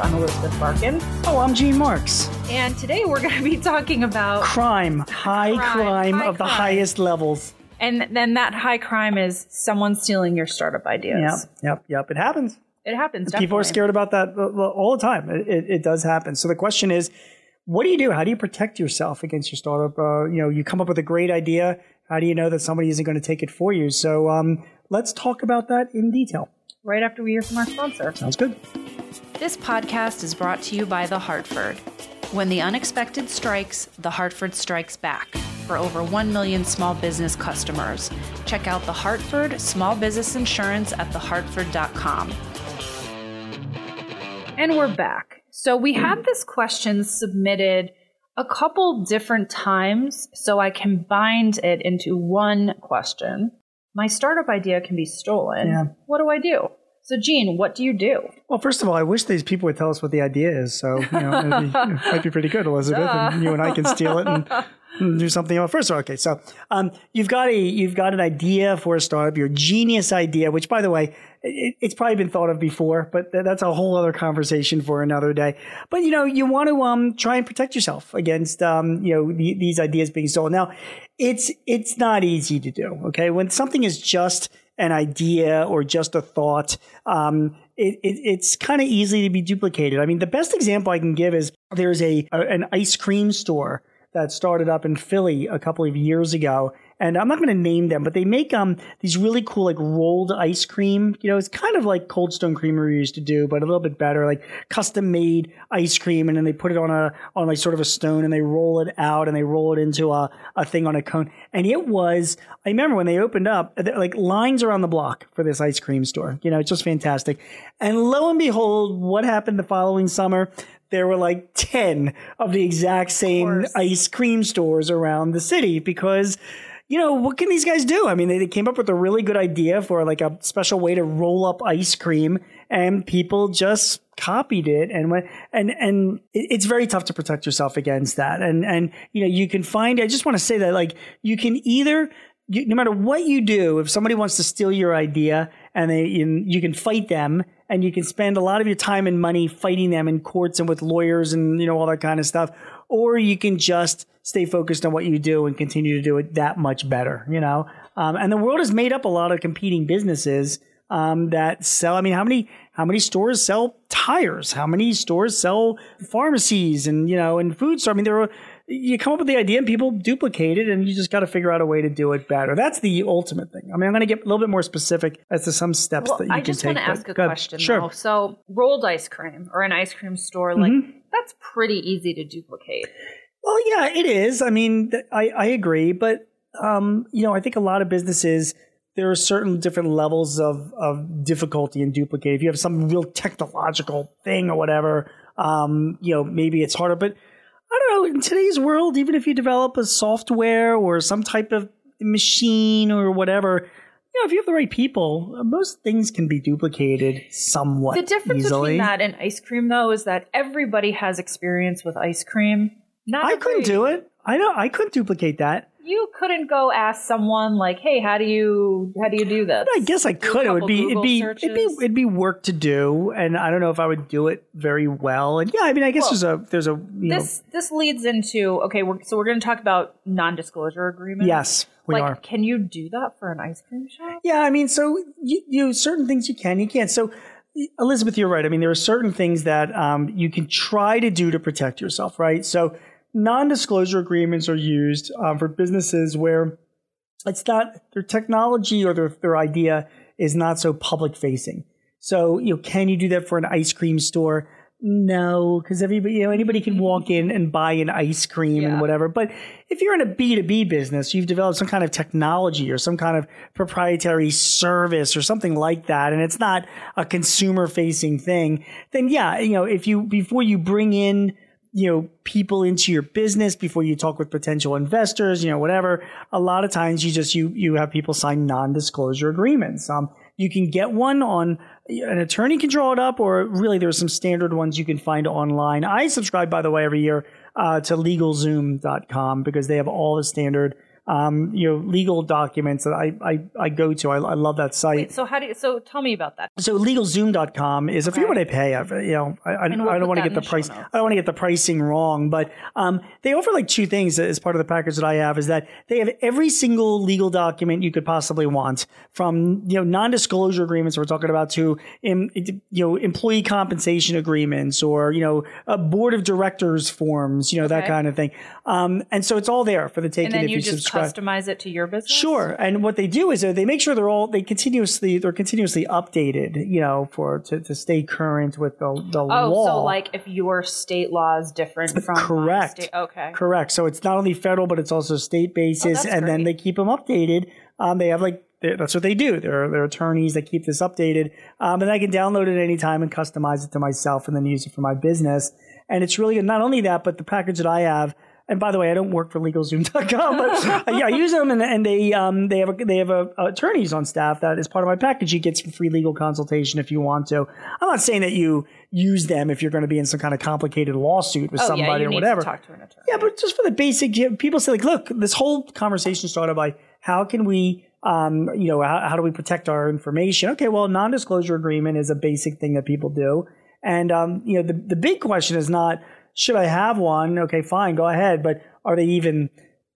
I'm Elizabeth Larkin. Oh, I'm Gene Marks. And today we're going to be talking about Crime, high crime, Crime, high of the highest levels. And then that high crime is someone stealing your startup ideas. Yep, yep, yep. It happens. It happens. People are scared about that uh, all the time. It, it, it does happen. So the question is, what do you do? How do you protect yourself against your startup? Uh, you know, you come up with a great idea. How do you know that somebody isn't going to take it for you? So um, let's talk about that in detail. Right after we hear from our sponsor. Sounds good. This podcast is brought to you by The Hartford. When the unexpected strikes, The Hartford strikes back. For over 1 million small business customers, check out The Hartford Small Business Insurance at thehartford.com. And we're back. So we had this question submitted a couple different times, so I combined it into one question. My startup idea can be stolen. Yeah. What do I do? So, Gene, what do you do? Well, first of all, I wish these people would tell us what the idea is. So, you know, it'd be, it might be pretty good, Elizabeth, and you and I can steal it and, do something else. First of all, okay, so um, you've got a you've got an idea for a startup, your genius idea, which, by the way, it, it's probably been thought of before, but th- that's a whole other conversation for another day. But you know, you want to um, try and protect yourself against um, you know the, these ideas being stolen. Now, it's it's not easy to do. Okay, when something is just an idea or just a thought, um, it, it, it's kind of easy to be duplicated. I mean, the best example I can give is there's a, a an ice cream store that started up in Philly a couple of years ago. And I'm not going to name them, but they make um these really cool like rolled ice cream. You know, it's kind of like Cold Stone Creamery used to do, but a little bit better, like custom made ice cream. And then they put it on a on like sort of a stone, and they roll it out, and they roll it into a a thing on a cone. And it was, I remember when they opened up, like lines around the block for this ice cream store. You know, it's just fantastic. And lo and behold, what happened the following summer? There were like 10 of the exact same course. ice cream stores around the city because you know what can these guys do? I mean they, they came up with a really good idea for like a special way to roll up ice cream and people just copied it and went and and it's very tough to protect yourself against that. And and you know you can find i just want to say that like you can either you, no matter what you do if somebody wants to steal your idea and they you, you can fight them and you can spend a lot of your time and money fighting them in courts and with lawyers and you know all that kind of stuff or you can just stay focused on what you do and continue to do it that much better you know? Um, and the world has made up a lot of competing businesses um, that sell i mean how many how many stores sell tires? How many stores sell pharmacies and you know and food store? I mean there are you come up with the idea and people duplicate it and you just got to figure out a way to do it better. That's the ultimate thing. I mean i'm going to get a little bit more specific as to some steps Well, that you I can just take want to ask a question sure. though. So, rolled ice cream or an ice cream store, like that's pretty easy to duplicate. Well, yeah, it is. I mean, I, I agree, but um, you know, I think a lot of businesses there are certain different levels of of difficulty in duplicate. If you have some real technological thing or whatever, um, you know, maybe it's harder. But I don't know. In today's world, even if you develop a software or some type of machine or whatever. You know, if you have the right people, most things can be duplicated somewhat The difference easily. between that and ice cream, though, is that everybody has experience with ice cream. Not I couldn't do it. I know I couldn't duplicate that. You couldn't go ask someone like, "Hey, how do you how do you do this?" I guess I could. It would be it'd be it'd be it'd be work to do, and I don't know if I would do it very well. And yeah, I mean, I guess Well, there's a there's a you this this leads into okay. We're, so we're going to talk about non-disclosure know agreements. yes we like, are. can you do that for an ice cream shop? Yeah, I mean, so you, you certain things you can, you can't. So Elizabeth, you're right. I mean, there are certain things that um, you can try to do to protect yourself, right? So non-disclosure agreements are used um, for businesses where it's not their technology or their, their idea is not so public facing. So, you know, can you do that for an ice cream store? No, because everybody, you know, anybody can walk in and buy an ice cream Yeah. and whatever. But if you're in a B2B business, you've developed some kind of technology or some kind of proprietary service or something like that, and it's not a consumer facing thing, then yeah, you know, if you, before you bring in you know people into your business before you talk with potential investors you know whatever a lot of times you just you you have people sign non-disclosure agreements um you can get one on an attorney can draw it up or really there's some standard ones you can find online. I subscribe by the way every year uh, to legalzoom.com because they have all the standard um, you know, legal documents that I, I, I go to. I, I love that site. Wait, so how do you, so tell me about that. So legalzoom.com is a fee what I pay. I, you know, I, I, I don't want to get the price. I don't want to get the pricing wrong, but um, they offer like two things as part of the package that I have is that they have every single legal document you could possibly want from, you know, non-disclosure agreements we're talking about to, in, you know, employee compensation agreements or, you know, a board of directors forms, you know, okay. that kind of thing. Um, and so it's all there for the taking if you, you subscribe customize it to your business? Sure. And what they do is they make sure they're all they continuously they're continuously updated, you know, for to, to stay current with the the oh, law. so like if your state law is different from correct, state, okay, correct. So it's not only federal but it's also state basis, oh, and great. then they keep them updated. Um, they have like that's what they do. They're, they're attorneys that keep this updated. Um, and I can download it anytime and customize it to myself and then use it for my business. And it's really good. Not only that, but the package that I have and by the way, I don't work for LegalZoom.com, but yeah, I use them, and, and they um, they have a, they have a, a attorneys on staff that is part of my package. You get some free legal consultation if you want to. I'm not saying that you use them if you're going to be in some kind of complicated lawsuit with oh, somebody yeah, or whatever. talk to an attorney. Yeah, but just for the basic, people say like, look, this whole conversation started by how can we um, you know, how, how, do we protect our information? Okay, well, non-disclosure agreement is a basic thing that people do. And, um, you know, the, the big question is not, should I have one? Okay, fine, go ahead. But are they even,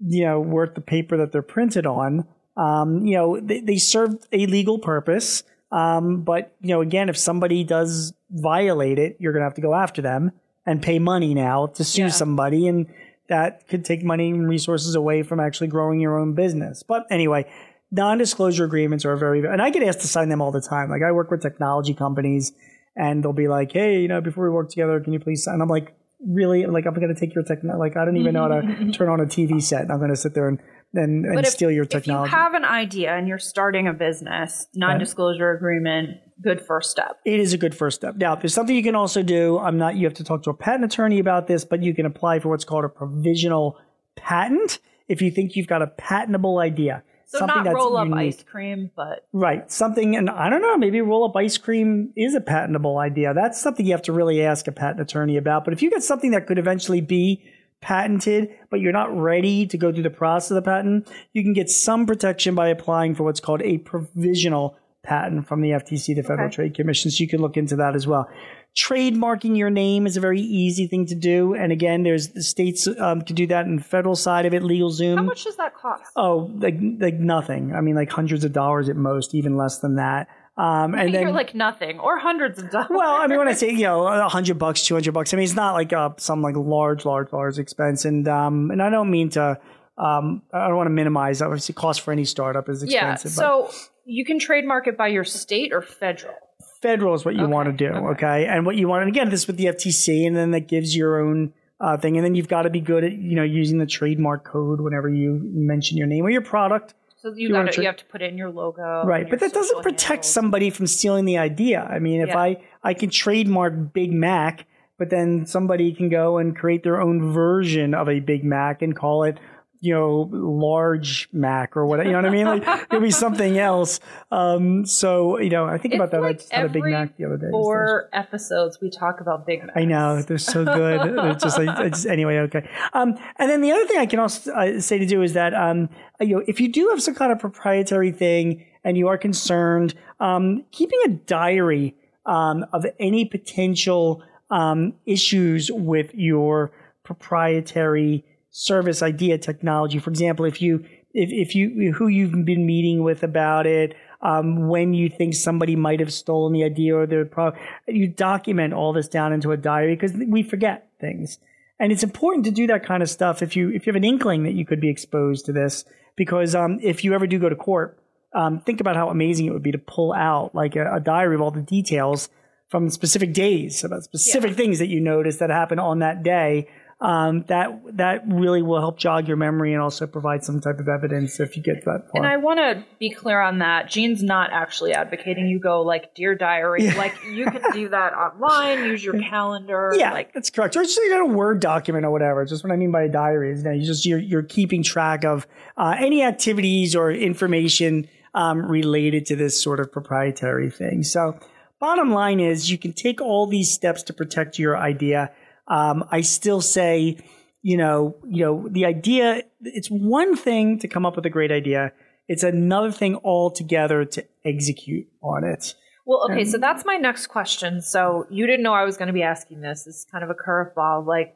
you know, worth the paper that they're printed on? Um, you know, they, they serve a legal purpose. Um, but, you know, again, if somebody does violate it, you're going to have to go after them and pay money now to sue yeah. somebody. And that could take money and resources away from actually growing your own business. But anyway, non-disclosure agreements are very, and I get asked to sign them all the time. Like I work with technology companies and they'll be like, Hey, you know, before we work together, can you please sign? And I'm like, really like I'm going to take your technology. Like I don't even know how to mm-hmm. turn on a TV set. I'm going to sit there and and, and if, steal your technology. If you have an idea and you're starting a business, non-disclosure right. agreement, good first step. It is a good first step. Now, there's something you can also do. I'm not. You have to talk to a patent attorney about this, but you can apply for what's called a provisional patent if you think you've got a patentable idea. So something not roll up ice cream, but right something, and I don't know, maybe roll up ice cream is a patentable idea. That's something you have to really ask a patent attorney about. But if you get something that could eventually be patented, but you're not ready to go through the process of the patent, you can get some protection by applying for what's called a provisional patent from the FTC, the Federal okay. Trade Commission. So you can look into that as well trademarking your name is a very easy thing to do. And again, there's the states um, can do that and federal side of it, LegalZoom. How much does that cost? Oh, like like nothing. I mean, like hundreds of dollars at most, even less than that. Um, and You're like nothing or hundreds of dollars. Well, I mean, when I say you know a hundred bucks, two hundred bucks, I mean it's not like uh, some like large, large, large expense. And um, and I don't mean to. Um, I don't want to minimize. Obviously, cost for any startup is expensive. Yeah. So you can trademark it by your state or federal federal is what you okay. want to do. Okay. okay. And what you want, and again, this with the FTC, and then that gives your own uh, thing. And then you've got to be good at, you know, using the trademark code whenever you mention your name or your product. So you, got tra- you have to put it in your logo. Right. But that doesn't protect handles. somebody from stealing the idea. I mean, if yeah. I, I can trademark Big Mac, but then somebody can go and create their own version of a Big Mac and call it you know, large Mac or whatever. You know what I mean? Like it'll be something else. Um, so you know, I think it's about that. Like I just had a Big Mac the other day. Four episodes we talk about Big Macs. I know they're so good. it's just like anyway. Okay. Um, and then the other thing I can also uh, say to do is that um, you know, if you do have some kind of proprietary thing and you are concerned, um, keeping a diary um, of any potential um, issues with your proprietary service idea technology. For example, if you if, if you who you've been meeting with about it, um, when you think somebody might have stolen the idea or the product, you document all this down into a diary because we forget things. And it's important to do that kind of stuff if you if you have an inkling that you could be exposed to this, because um, if you ever do go to court, um, think about how amazing it would be to pull out like a, a diary of all the details from specific days about specific yeah. things that you noticed that happened on that day um, that that really will help jog your memory and also provide some type of evidence if you get that far. And I want to be clear on that. Gene's not actually advocating you go like dear diary. Yeah. Like you can do that online. Use your calendar. yeah, Like that's correct. Or just you a Word document or whatever. Just what I mean by a diary is that you just you're you're keeping track of uh, any activities or information um, related to this sort of proprietary thing. So, bottom line is you can take all these steps to protect your idea. Um, I still say, you know, you know, the idea. It's one thing to come up with a great idea. It's another thing altogether to execute on it. Well, okay, so that's my next question. So you didn't know I was going to be asking this. This is kind of a curveball. Like,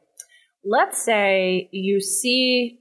let's say you see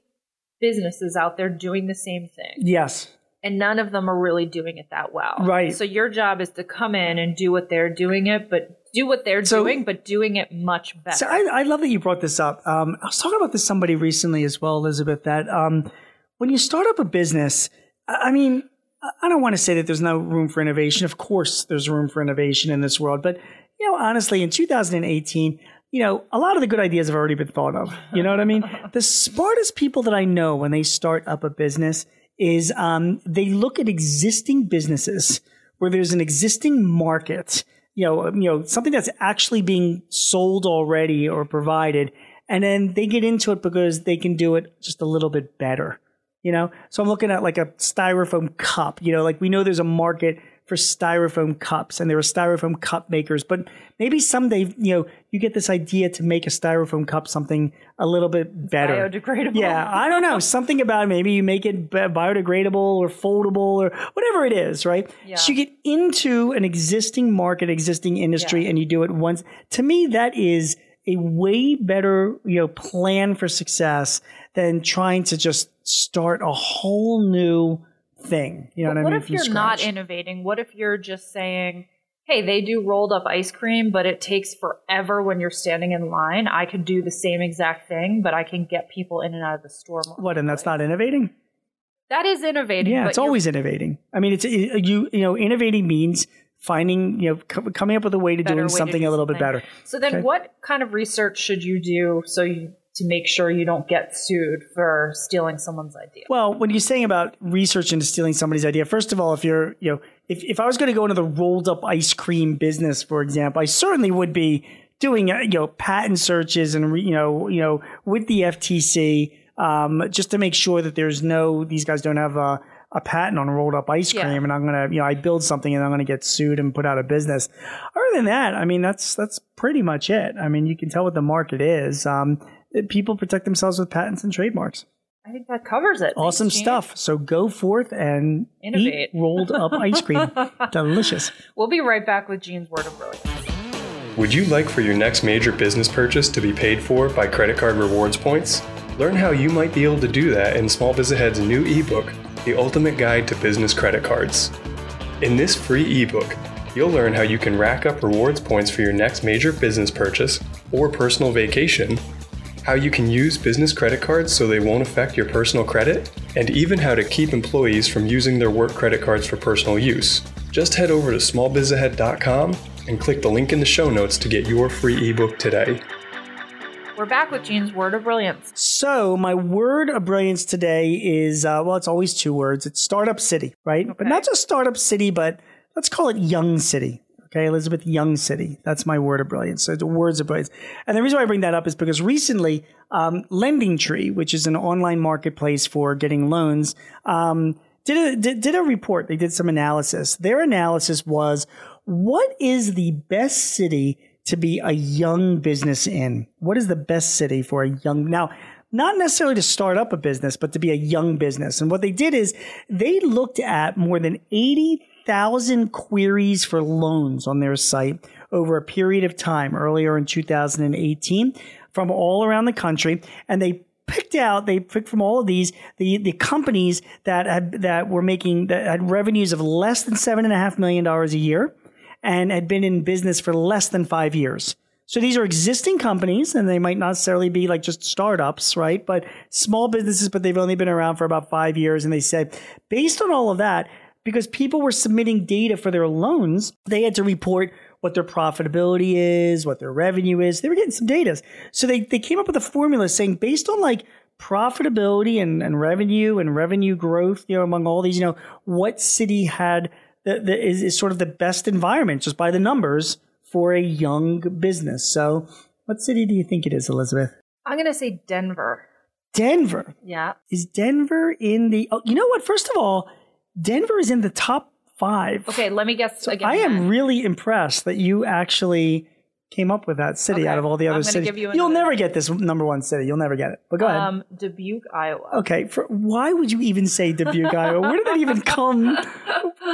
businesses out there doing the same thing, Yes. and none of them are really doing it that well. Right. So your job is to come in and do what they're doing it, but do what they're So- doing, but doing it much better. So I, I love that you brought this up. Um, I was talking about this somebody recently as well, Elizabeth. That um, when you start up a business, I mean, I- I don't want to say that there's no room for innovation. Of course, there's room for innovation in this world, but you know, honestly, in 2018, you know, a lot of the good ideas have already been thought of. You know what I mean? the smartest people that I know when they start up a business is um, they look at existing businesses where there's an existing market, you know, um, you know, something that's actually being sold already or provided, and then they get into it because they can do it just a little bit better. You know, so I'm looking at like a styrofoam cup. You know, like we know there's a market for styrofoam cups, and there were styrofoam cup makers. But maybe someday, you know, you get this idea to make a styrofoam cup something a little bit better. Biodegradable. Yeah, I don't know. Something about it. maybe you make it biodegradable or foldable or whatever it is, right? Yeah. So you get into an existing market, existing industry, Yeah. and you do it once. To me, that is a way better, you know, plan for success than trying to just start a whole new thing. You know what, I what mean? if you're not innovating? What if you're just saying, hey, they do rolled up ice cream, but it takes forever when you're standing in line. I could do the same exact thing, but I can get people in and out of the store more. What, and that's not innovating? That is innovating. Yeah, but it's always innovating. I mean, it's it, you you know, innovating means finding you know co- coming up with a way to doing way to something do a little bit better. So then, Okay. what kind of research should you do so you to make sure you don't get sued for stealing someone's idea? Well, when you're saying about research into stealing somebody's idea, first of all, if you're, you know, if, if I was going to go into the rolled up ice cream business, for example, I certainly would be doing, uh, you know, patent searches and, re, you know, you know, with the FTC, um, just to make sure that there's no, these guys don't have a, a patent on rolled up ice cream Yeah. and I'm going to, you know, I build something and I'm going to get sued and put out of business. Other than that, I mean, that's, that's pretty much it. I mean, you can tell what the market is. Um, people protect themselves with patents and trademarks. I think that covers it. Awesome Thanks, Gene. stuff. So go forth and Innovate. eat rolled up ice cream. Delicious. We'll be right back with Gene's word of brilliance. Would you like for your next major business purchase to be paid for by credit card rewards points? Learn how you might be able to do that in Small Biz Ahead's new ebook, The Ultimate Guide to Business Credit Cards. In this free ebook, you'll learn how you can rack up rewards points for your next major business purchase or personal vacation, how you can use business credit cards so they won't affect your personal credit, and even how to keep employees from using their work credit cards for personal use. Just head over to smallbizahead.com and click the link in the show notes to get your free ebook today. We're back with Gene's word of brilliance. So my word of brilliance today is uh, well, it's always two words. It's startup city, right? But not just startup city, but let's call it young city. Okay, Elizabeth Young City. That's my word of brilliance. So the words of brilliance. And the reason why I bring that up is because recently, um, Lending Tree, which is an online marketplace for getting loans, um, did a did, did a report. They did some analysis. Their analysis was what is the best city to be a young business in? What is the best city for a young now? Not necessarily to start up a business, but to be a young business. And what they did is they looked at more than 80,000 queries for loans on their site over a period of time earlier in 2018 from all around the country. And they picked out, they picked from all of these, the, the companies that had, that were making, that had revenues of less than seven and a half million dollars a year and had been in business for less than five years. So these are existing companies and they might not necessarily be like just startups, right? But small businesses, but they've only been around for about five years. And they said, based on all of that, because people were submitting data for their loans, they had to report what their profitability is, what their revenue is. They were getting some data. So they, they came up with a formula saying based on like profitability and, and revenue and revenue growth, you know, among all these, you know, what city had the, the is, is sort of the best environment just by the numbers for a young business. So what city do you think it is, Elizabeth? I'm going to say Denver. Denver. Yeah. Is Denver in the, oh, you know what? First of all, Denver is in the top five. Okay, let me guess So again. I am really impressed that you actually came up with that city Okay. out of all the other cities. you will never get this number one city. You'll never get it. But go ahead. Um, Dubuque, Iowa. Okay, for, why would you even say Dubuque, Iowa? Where did that even come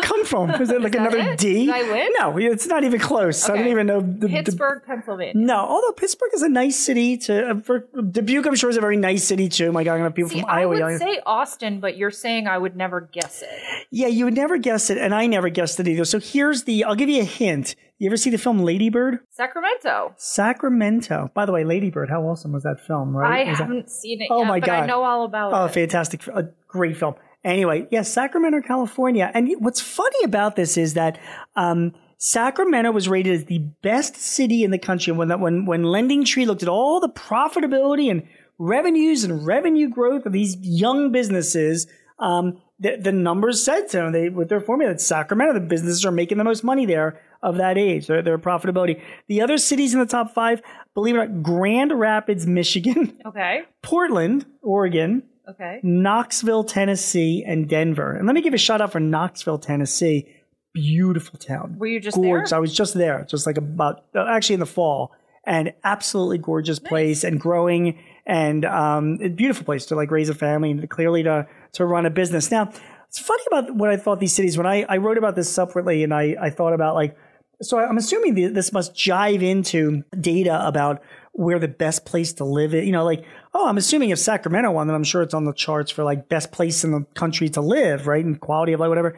come from? Was it like that another it? D? I? No, it's not even close. I don't even know. The- Pittsburgh, Pennsylvania. no, although Pittsburgh is a nice city to uh, for Dubuque, I'm sure is a very nice city too. My God, I'm gonna have people See, from I Iowa. would yelling. say Austin, but you're saying I would never guess it. Yeah, you would never guess it, and I never guessed it either. So here's the. I'll give you a hint. You ever see the film Lady Bird? Sacramento. Sacramento. By the way, Lady Bird. How awesome was that film? Right? I Was haven't seen it Oh yet, my but God. I know all about Oh, it. Oh, fantastic! A great film. Anyway, yes, Sacramento, California. And what's funny about this is that um, Sacramento was rated as the best city in the country. When that when when Lending Tree looked at all the profitability and revenues and revenue growth of these young businesses, um, the, the numbers said so. They with their formula that Sacramento, the businesses are making the most money there of that age. Their, their profitability. The other cities in the top five, believe it or not, Grand Rapids, Michigan, Okay. Portland, Oregon, Okay. Knoxville, Tennessee, and Denver. And let me give a shout out for Knoxville, Tennessee. Beautiful town. Were you just gorgeous. there? I was just there, just like about uh, actually in the fall, and absolutely gorgeous place and growing and um, a beautiful place to like raise a family and clearly to to run a business. Now, it's funny about what I thought these cities when I I wrote about this separately and I I thought about like so I'm assuming this must jive into data about where the best place to live is. You know, like, oh, I'm assuming if Sacramento won, then I'm sure it's on the charts for like best place in the country to live, right? And quality of life, whatever.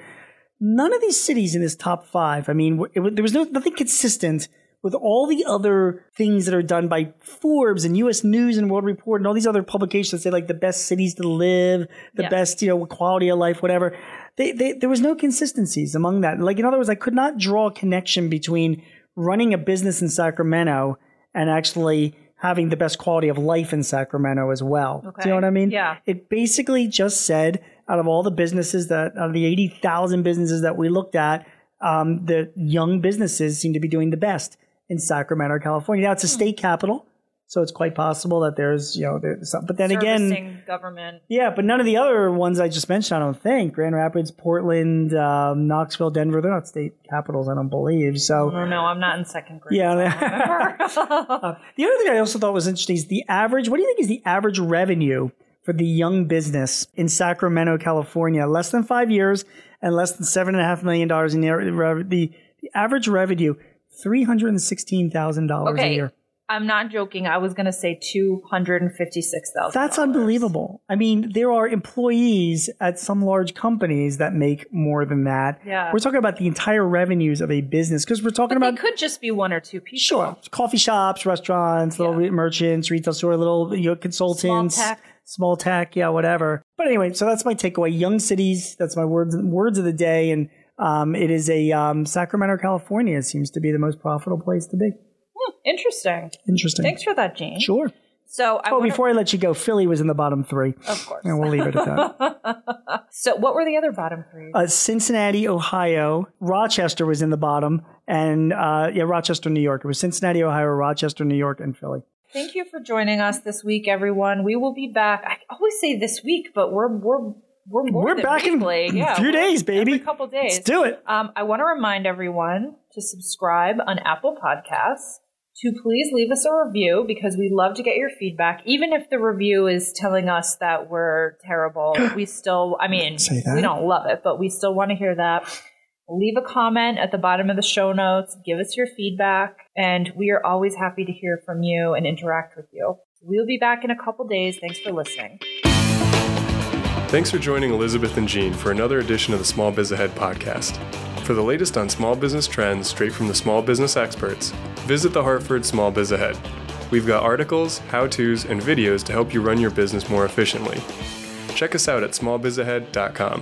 None of these cities in this top five, I mean, it, there was no, nothing consistent with all the other things that are done by Forbes and US News and World Report and all these other publications that say like the best cities to live, the Yeah. best, you know, quality of life, whatever. They, they, there was no consistencies among that. Like, in other words, I could not draw a connection between running a business in Sacramento and actually having the best quality of life in Sacramento as well. Do Okay. you know what I mean? Yeah. It basically just said out of all the businesses that, out of the 80,000 businesses that we looked at, um, the young businesses seem to be doing the best in Sacramento, California. Now it's a state capital, so it's quite possible that there's, you know, there's some, but then again, Servicing government. yeah, but none of the other ones I just mentioned, I don't think. Grand Rapids, Portland, um, Knoxville, Denver, they're not state capitals, I don't believe. So, Oh no, I'm not in second grade. Yeah, so I they- don't remember. uh, the other thing I also thought was interesting is the average. What do you think is the average revenue for the young business in Sacramento, California? Less than five years and less than seven and a half million dollars in the, the average revenue, three hundred and sixteen thousand dollars a okay. year. I'm not joking. I was gonna say two hundred and fifty-six thousand. That's unbelievable. I mean, there are employees at some large companies that make more than that. Yeah. We're talking about the entire revenues of a business because we're talking But about they could just be one or two people. Sure. Coffee shops, restaurants, little Yeah. merchants, retail store, little you know, consultants, Small tech. small tech, yeah, whatever. But anyway, so that's my takeaway. Young cities, that's my words words of the day. And um, it is a um, Sacramento, California seems to be the most profitable place to be. Hmm, interesting. Interesting. Thanks for that, Gene. Sure. So I Oh, wanna- before I let you go, Philly was in the bottom three. of course. And we'll leave it at that. So what were the other bottom three? uh, Cincinnati, Ohio, Rochester was in the bottom, and uh, yeah, Rochester, New York. It was Cincinnati, Ohio, Rochester, New York, and Philly. Thank you for joining us this week, everyone. We will be back. I always say this week, but we're we're we're more We're back in weekly. a yeah, few days, baby. Every couple days. Let's do it. Um, I want to remind everyone to subscribe on Apple Podcasts. To please leave us a review because we love to get your feedback. Even if the review is telling us that we're terrible, we still, I mean, we don't love it, but we still want to hear that. Leave a comment at the bottom of the show notes. Give us your feedback. And we are always happy to hear from you and interact with you. We'll be back in a couple days. Thanks for listening. Thanks for joining Elizabeth and Gene for another edition of the Small Biz Ahead podcast. For the latest on small business trends straight from the small business experts, visit the Hartford Small Biz Ahead. We've got articles, how to's, and videos to help you run your business more efficiently. Check us out at smallbizahead.com.